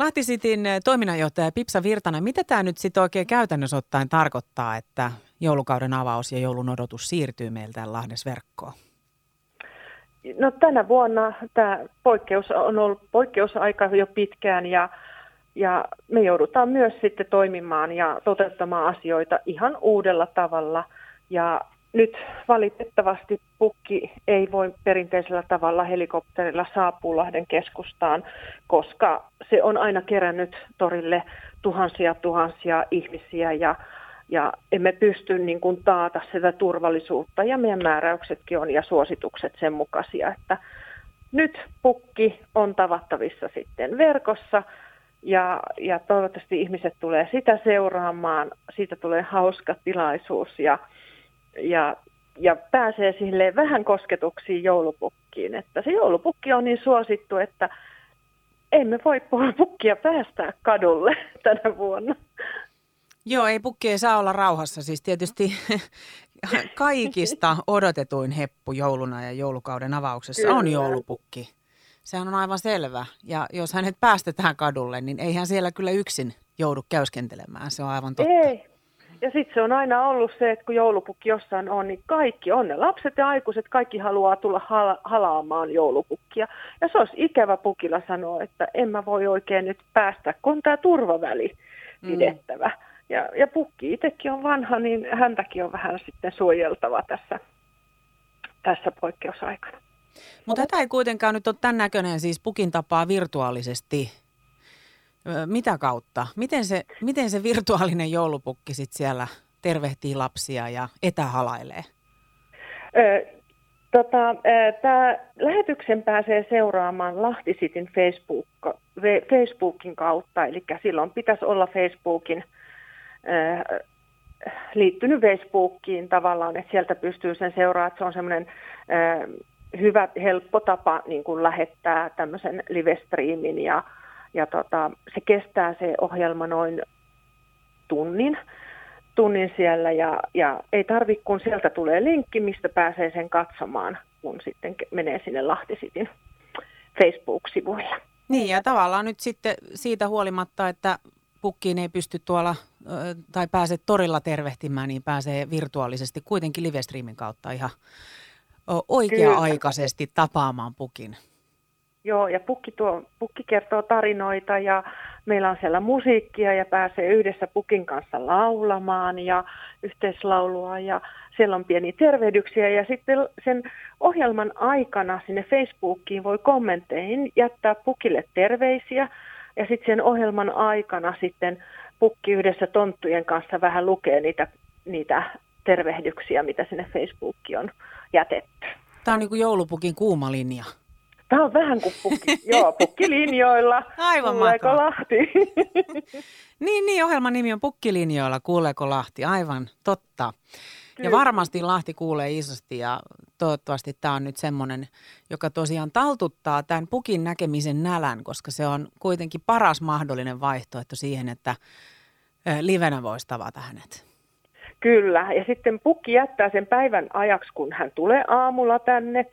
Lahti Cityn toiminnanjohtaja Pipsa Virtanen, mitä tämä nyt sitten oikein käytännössä ottaen tarkoittaa, että joulukauden avaus ja joulun odotus siirtyy meiltä Lahdessa verkkoon? No tänä vuonna tämä poikkeus on ollut poikkeusaika jo pitkään ja, ja me joudutaan myös sitten toimimaan ja toteuttamaan asioita ihan uudella tavalla. Ja nyt valitettavasti pukki ei voi perinteisellä tavalla helikopterilla saapua Lahden keskustaan, koska se on aina kerännyt torille tuhansia tuhansia ihmisiä ja, ja emme pysty niin kuin taata sitä turvallisuutta. Ja meidän määräyksetkin on ja suositukset sen mukaisia, että nyt pukki on tavattavissa sitten verkossa ja, ja toivottavasti ihmiset tulee sitä seuraamaan, siitä tulee hauska tilaisuus ja ja, ja pääsee sille vähän kosketuksiin joulupukkiin. Että se joulupukki on niin suosittu, että emme voi pukkia päästää kadulle tänä vuonna. Joo, ei pukki ei saa olla rauhassa. Siis tietysti kaikista odotetuin heppu jouluna ja joulukauden avauksessa Kyllä. on joulupukki. Sehän on aivan selvä. Ja jos hänet päästetään kadulle, niin eihän siellä kyllä yksin joudu käyskentelemään. Se on aivan totta. Ei, ja sitten se on aina ollut se, että kun joulupukki jossain on, niin kaikki on ne lapset ja aikuiset, kaikki haluaa tulla hala- halaamaan joulupukkia. Ja se olisi ikävä pukilla sanoa, että en mä voi oikein nyt päästä, kun on tämä turvaväli mm. pidettävä. Mm. Ja, ja pukki itsekin on vanha, niin häntäkin on vähän sitten suojeltava tässä, tässä poikkeusaikana. Mutta tätä ei kuitenkaan nyt ole tämän näköinen siis pukin tapaa virtuaalisesti mitä kautta? Miten se, miten se virtuaalinen joulupukki sit siellä tervehtii lapsia ja etähalailee? Ö, tota, Tämä lähetyksen pääsee seuraamaan Lahtisitin Facebook, Facebookin kautta, eli silloin pitäisi olla Facebookin ö, liittynyt Facebookiin tavallaan, että sieltä pystyy sen seuraamaan, että se on semmoinen hyvä, helppo tapa niin kuin lähettää tämmöisen live-streamin ja ja tota, se kestää se ohjelma noin tunnin, tunnin siellä ja, ja ei tarvitse, kun sieltä tulee linkki, mistä pääsee sen katsomaan, kun sitten menee sinne Lahtisitin Facebook-sivuilla. Niin ja tavallaan nyt sitten siitä huolimatta, että pukkiin ei pysty tuolla tai pääse torilla tervehtimään, niin pääsee virtuaalisesti kuitenkin livestreamin kautta ihan oikea-aikaisesti tapaamaan pukin. Joo, ja pukki, tuo, pukki kertoo tarinoita ja meillä on siellä musiikkia ja pääsee yhdessä pukin kanssa laulamaan ja yhteislaulua ja siellä on pieni tervehdyksiä ja sitten sen ohjelman aikana sinne Facebookiin voi kommentteihin jättää pukille terveisiä ja sitten sen ohjelman aikana sitten pukki yhdessä tonttujen kanssa vähän lukee niitä, niitä tervehdyksiä, mitä sinne Facebookiin on jätetty. Tämä on niin kuin joulupukin kuuma linja. Tämä on vähän kuin pukki, joo, pukkilinjoilla. Aivan Kuuleeko Lahti? niin, niin, ohjelman nimi on Pukkilinjoilla, kuuleeko Lahti, aivan totta. Kyllä. Ja varmasti Lahti kuulee isosti ja toivottavasti tämä on nyt semmoinen, joka tosiaan taltuttaa tämän pukin näkemisen nälän, koska se on kuitenkin paras mahdollinen vaihtoehto siihen, että livenä voisi tavata hänet. Kyllä, ja sitten pukki jättää sen päivän ajaksi, kun hän tulee aamulla tänne,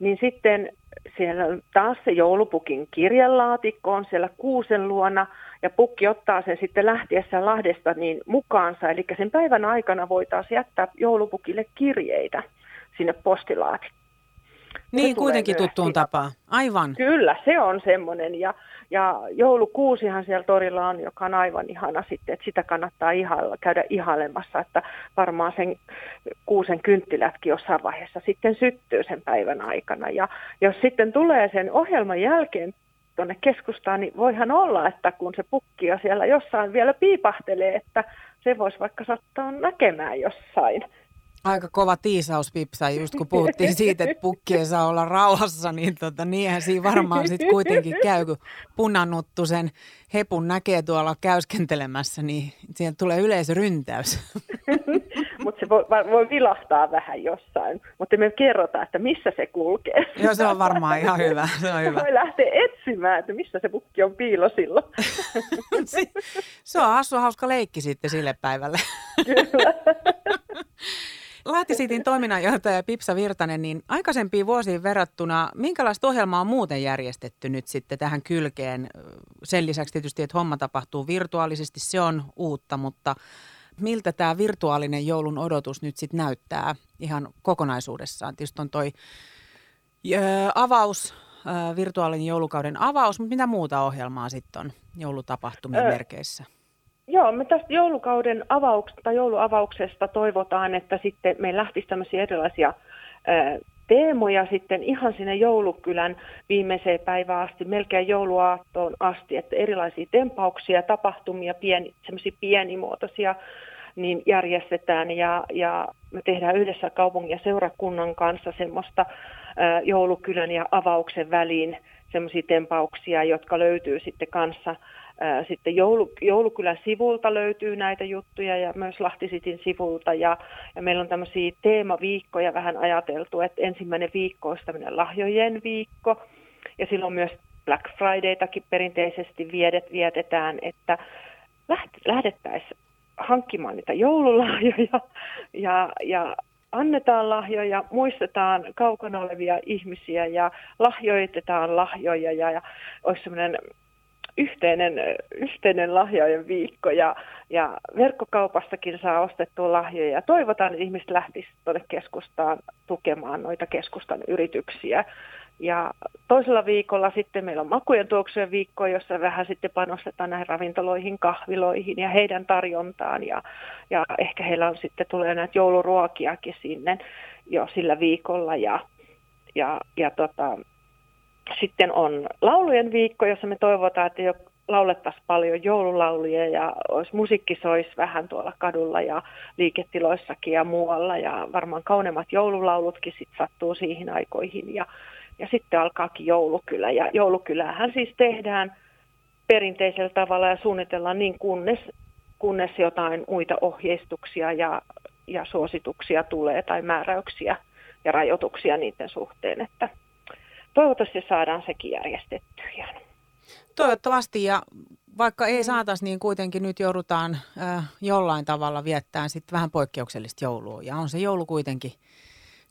niin sitten siellä taas se joulupukin kirjelaatikko on siellä kuusen luona ja pukki ottaa sen sitten lähtiessä Lahdesta niin mukaansa. Eli sen päivän aikana voitaisiin jättää joulupukille kirjeitä sinne postilaatikkoon. Niin, kuitenkin tuttuun tapaan. Aivan. Kyllä, se on semmoinen. Ja, ja joulukuusihan siellä torilla on, joka on aivan ihana sitten, että sitä kannattaa ihailla, käydä ihailemassa, että varmaan sen kuusen kynttilätkin jossain vaiheessa sitten syttyy sen päivän aikana. Ja jos sitten tulee sen ohjelman jälkeen tuonne keskustaan, niin voihan olla, että kun se pukki ja siellä jossain vielä piipahtelee, että se voisi vaikka sattua näkemään jossain Aika kova tiisaus Pipsa, just kun puhuttiin siitä, että pukki ei saa olla rauhassa, niin tota, niinhän siinä varmaan sitten kuitenkin käy, kun punannuttu sen hepun näkee tuolla käyskentelemässä, niin siihen tulee yleisöryntäys. mutta se voi, voi vilahtaa vähän jossain, mutta me kerrota, että missä se kulkee. Joo, se on varmaan ihan hyvä. Se on hyvä. Voi lähteä etsimään, että missä se pukki on piilo silloin. se on hassu hauska leikki sitten sille päivälle. Kyllä. Lahtisiitin toiminnanjohtaja Pipsa Virtanen, niin aikaisempiin vuosiin verrattuna, minkälaista ohjelmaa on muuten järjestetty nyt sitten tähän kylkeen? Sen lisäksi tietysti, että homma tapahtuu virtuaalisesti, se on uutta, mutta miltä tämä virtuaalinen joulun odotus nyt sitten näyttää ihan kokonaisuudessaan? Tietysti on toi avaus, virtuaalinen joulukauden avaus, mutta mitä muuta ohjelmaa sitten on joulutapahtumien merkeissä? Joo, me tästä joulukauden avauksesta, jouluavauksesta toivotaan, että sitten meillä lähtisi tämmöisiä erilaisia ää, teemoja sitten ihan sinne joulukylän viimeiseen päivään asti, melkein jouluaattoon asti, että erilaisia tempauksia, tapahtumia, pieni, semmoisia pienimuotoisia, niin järjestetään ja, ja me tehdään yhdessä kaupungin ja seurakunnan kanssa semmoista ää, joulukylän ja avauksen väliin semmoisia tempauksia, jotka löytyy sitten kanssa sitten joulu, Joulukylän sivulta löytyy näitä juttuja ja myös Lahtisitin sivulta. Ja, ja meillä on tämmöisiä teemaviikkoja vähän ajateltu, että ensimmäinen viikko on tämmöinen lahjojen viikko. Ja silloin myös Black Fridaytakin perinteisesti viedet, vietetään, että lähdettäisiin hankkimaan niitä joululahjoja ja, ja annetaan lahjoja, muistetaan kaukana olevia ihmisiä ja lahjoitetaan lahjoja ja, ja olisi semmoinen yhteinen, yhteinen lahjojen viikko ja, ja verkkokaupastakin saa ostettua lahjoja. Toivotaan, että ihmiset lähtisivät tuonne keskustaan tukemaan noita keskustan yrityksiä. Ja toisella viikolla sitten meillä on makujen tuoksujen viikko, jossa vähän sitten panostetaan näihin ravintoloihin, kahviloihin ja heidän tarjontaan. Ja, ja ehkä heillä on sitten tulee näitä jouluruokiakin sinne jo sillä viikolla. Ja, ja, ja tota, sitten on laulujen viikko, jossa me toivotaan, että jo laulettaisiin paljon joululauluja ja olisi musiikki soisi vähän tuolla kadulla ja liiketiloissakin ja muualla. Ja varmaan kauneimmat joululaulutkin sitten sattuu siihen aikoihin. Ja, ja sitten alkaakin joulukylä. Ja joulukylähän siis tehdään perinteisellä tavalla ja suunnitellaan niin kunnes, kunnes jotain muita ohjeistuksia ja, ja suosituksia tulee tai määräyksiä ja rajoituksia niiden suhteen, että toivottavasti saadaan sekin järjestettyä. Toivottavasti ja vaikka ei saataisi, niin kuitenkin nyt joudutaan äh, jollain tavalla viettämään sitten vähän poikkeuksellista joulua. Ja on se joulu kuitenkin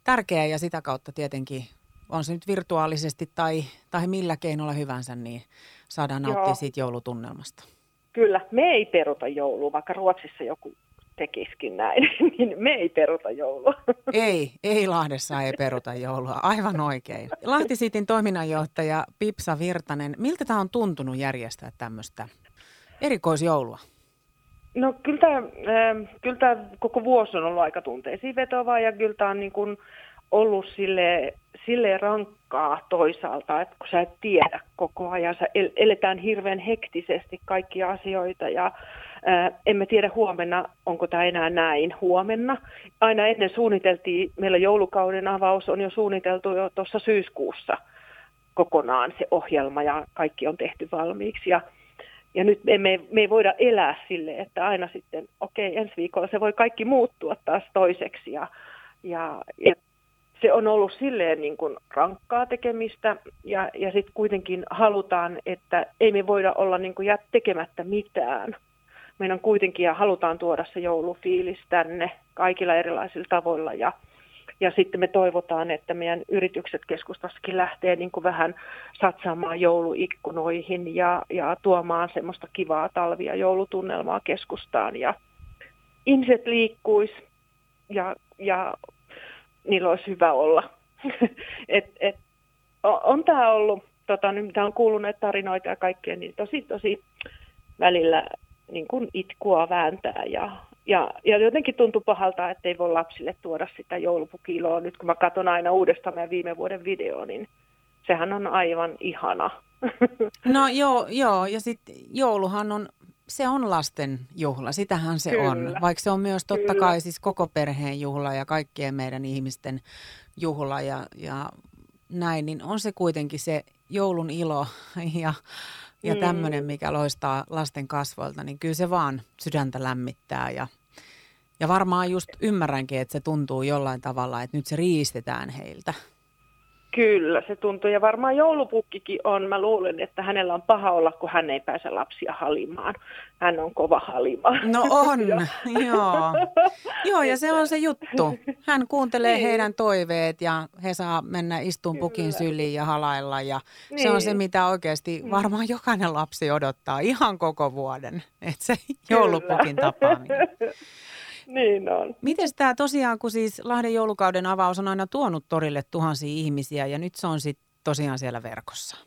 tärkeä ja sitä kautta tietenkin on se nyt virtuaalisesti tai, tai millä keinolla hyvänsä, niin saadaan nauttia Joo. siitä joulutunnelmasta. Kyllä, me ei peruta joulua, vaikka Ruotsissa joku tekisikin näin, niin me ei peruta joulua. Ei, ei Lahdessa ei peruta joulua, aivan oikein. Lahtisiitin toiminnanjohtaja Pipsa Virtanen, miltä tämä on tuntunut järjestää tämmöistä erikoisjoulua? No kyllä tämä, äh, kyllä tämä koko vuosi on ollut aika tunteisiin vetovaa ja kyllä tämä on niin kuin ollut sille, sille rankkaa toisaalta, että kun sä et tiedä koko ajan, sä eletään hirveän hektisesti kaikkia asioita ja emme tiedä huomenna, onko tämä enää näin huomenna. Aina ennen suunniteltiin, meillä joulukauden avaus on jo suunniteltu jo tuossa syyskuussa kokonaan se ohjelma ja kaikki on tehty valmiiksi. Ja, ja nyt emme, me ei voida elää sille, että aina sitten, okei, okay, ensi viikolla se voi kaikki muuttua taas toiseksi. Ja, ja, ja se on ollut silleen niin kuin rankkaa tekemistä ja, ja sitten kuitenkin halutaan, että ei me voida olla niin kuin tekemättä mitään meidän kuitenkin ja halutaan tuoda se joulufiilis tänne kaikilla erilaisilla tavoilla ja, ja sitten me toivotaan, että meidän yritykset keskustassakin lähtee niin kuin vähän satsaamaan jouluikkunoihin ja, ja tuomaan semmoista kivaa talvia joulutunnelmaa keskustaan ja ihmiset liikkuis ja, ja niillä olisi hyvä olla. et, et, on, tämä ollut, tota, nyt mitä on kuullut näitä tarinoita ja kaikkea, niin tosi tosi välillä niin kuin itkua vääntää ja, ja, ja jotenkin tuntui pahalta, että ei voi lapsille tuoda sitä joulupukiloa. Nyt kun mä katson aina uudestaan meidän viime vuoden video, niin sehän on aivan ihana. No joo, joo. ja sitten jouluhan on, se on lasten juhla, sitähän se Kyllä. on. Vaikka se on myös totta Kyllä. kai siis koko perheen juhla ja kaikkien meidän ihmisten juhla ja, ja näin, niin on se kuitenkin se joulun ilo ja ja mm. tämmöinen, mikä loistaa lasten kasvoilta, niin kyllä se vaan sydäntä lämmittää ja, ja varmaan just ymmärränkin, että se tuntuu jollain tavalla, että nyt se riistetään heiltä. Kyllä, se tuntuu. Ja varmaan joulupukkikin on. Mä luulen, että hänellä on paha olla, kun hän ei pääse lapsia halimaan. Hän on kova halimaan. No on, joo. Joo, ja se on se juttu. Hän kuuntelee niin. heidän toiveet ja he saa mennä istuun pukin syliin ja halailla. Ja niin. se on se, niin. mitä oikeasti mm. varmaan jokainen lapsi odottaa ihan koko vuoden. Että se joulupukin tapaaminen. niin on. Miten tämä tosiaan, kun siis Lahden joulukauden avaus on aina tuonut torille tuhansia ihmisiä ja nyt se on sitten tosiaan siellä verkossa.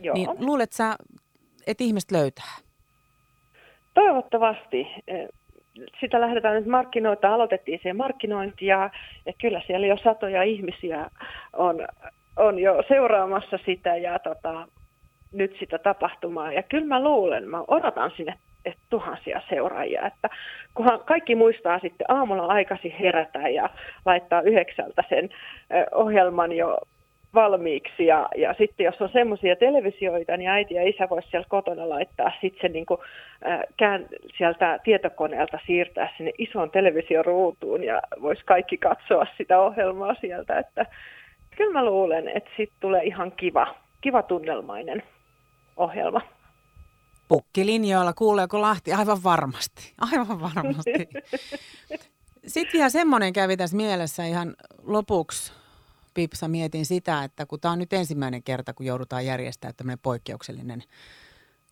Joo. Niin luulet sä, että ihmiset löytää? Toivottavasti. E, sitä lähdetään nyt markkinoita, aloitettiin se markkinointi ja, ja kyllä siellä jo satoja ihmisiä on, on jo seuraamassa sitä ja tota, nyt sitä tapahtumaa. Ja kyllä mä luulen, mä odotan sinne että tuhansia seuraajia. Että kunhan kaikki muistaa sitten aamulla aikaisin herätä ja laittaa yhdeksältä sen ohjelman jo valmiiksi. Ja, ja sitten jos on semmoisia televisioita, niin äiti ja isä voisi siellä kotona laittaa sitten niin kuin, äh, kään, sieltä tietokoneelta siirtää sinne isoon televisioruutuun ja voisi kaikki katsoa sitä ohjelmaa sieltä. Että kyllä mä luulen, että sitten tulee ihan kiva, kiva tunnelmainen ohjelma pukkilinjoilla, kuuleeko Lahti? Aivan varmasti, aivan varmasti. Sitten vielä semmoinen kävi tässä mielessä ihan lopuksi, Pipsa, mietin sitä, että kun tämä on nyt ensimmäinen kerta, kun joudutaan järjestämään tämmöinen poikkeuksellinen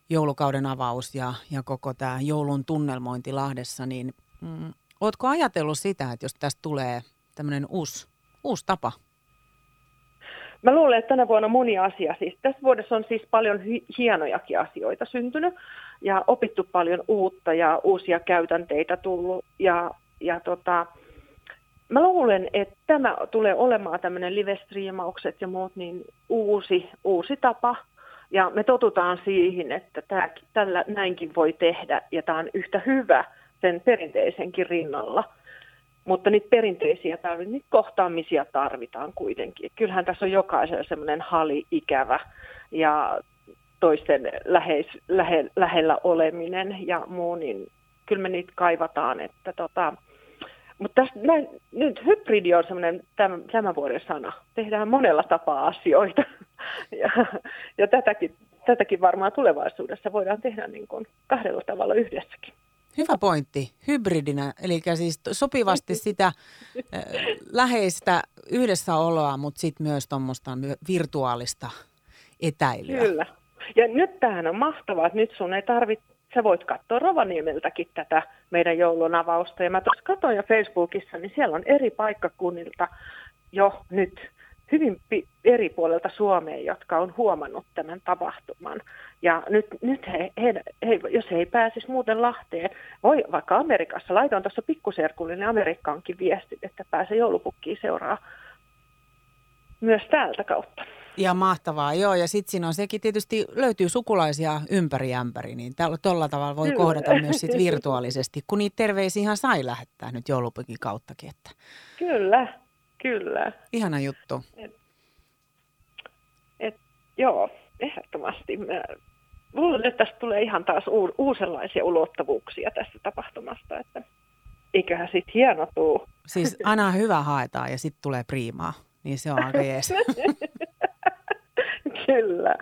joulukauden avaus ja, ja koko tämä joulun tunnelmointi Lahdessa, niin mm, ootko ajatellut sitä, että jos tästä tulee tämmöinen uusi, uusi tapa Mä luulen, että tänä vuonna moni asia, siis tässä vuodessa on siis paljon hi- hienojakin asioita syntynyt ja opittu paljon uutta ja uusia käytänteitä tullut ja, ja tota, mä luulen, että tämä tulee olemaan tämmöinen live-striimaukset ja muut niin uusi, uusi tapa. Ja me totutaan siihen, että tämä, tällä näinkin voi tehdä ja tämä on yhtä hyvä sen perinteisenkin rinnalla – mutta niitä perinteisiä tarvitaan, niitä kohtaamisia tarvitaan kuitenkin. Kyllähän tässä on jokaisella semmoinen hali ikävä ja toisten läheis, lähe, lähellä oleminen ja muu, niin kyllä me niitä kaivataan. Että tota, mutta tästä, näin, nyt hybridi on semmoinen tämän, tämän vuoden sana. Tehdään monella tapaa asioita ja, ja tätäkin, tätäkin varmaan tulevaisuudessa voidaan tehdä niin kuin kahdella tavalla yhdessäkin. Hyvä pointti, hybridinä, eli siis sopivasti sitä läheistä yhdessäoloa, mutta sitten myös tuommoista virtuaalista etäilyä. Kyllä. Ja nyt tämähän on mahtavaa, että nyt sun ei tarvitse, sä voit katsoa Rovaniemeltäkin tätä meidän joulun avausta. Ja mä tuossa katsoin jo Facebookissa, niin siellä on eri paikkakunnilta jo nyt hyvin eri puolelta Suomeen, jotka on huomannut tämän tapahtuman. Ja nyt, nyt he, he, he, jos he ei pääsisi muuten Lahteen, voi vaikka Amerikassa, laitoin tuossa pikkuserkulle, niin Amerikkaankin viesti, että pääsee joulupukkiin seuraa myös täältä kautta. Ja mahtavaa, joo. Ja sitten siinä on sekin tietysti, löytyy sukulaisia ympäri ämpäri, niin tuolla tavalla voi Kyllä. kohdata myös sit virtuaalisesti, kun niitä terveisiä ihan sai lähettää nyt joulupukin kauttakin. Että. Kyllä, Kyllä. Ihana juttu. Et, et, joo, ehdottomasti. Mä luulen, että tästä tulee ihan taas u- uusenlaisia ulottuvuuksia tästä tapahtumasta, että eiköhän sitten hieno tuu. Siis aina hyvä haetaan ja sitten tulee priimaa, niin se on aika jees. Kyllä.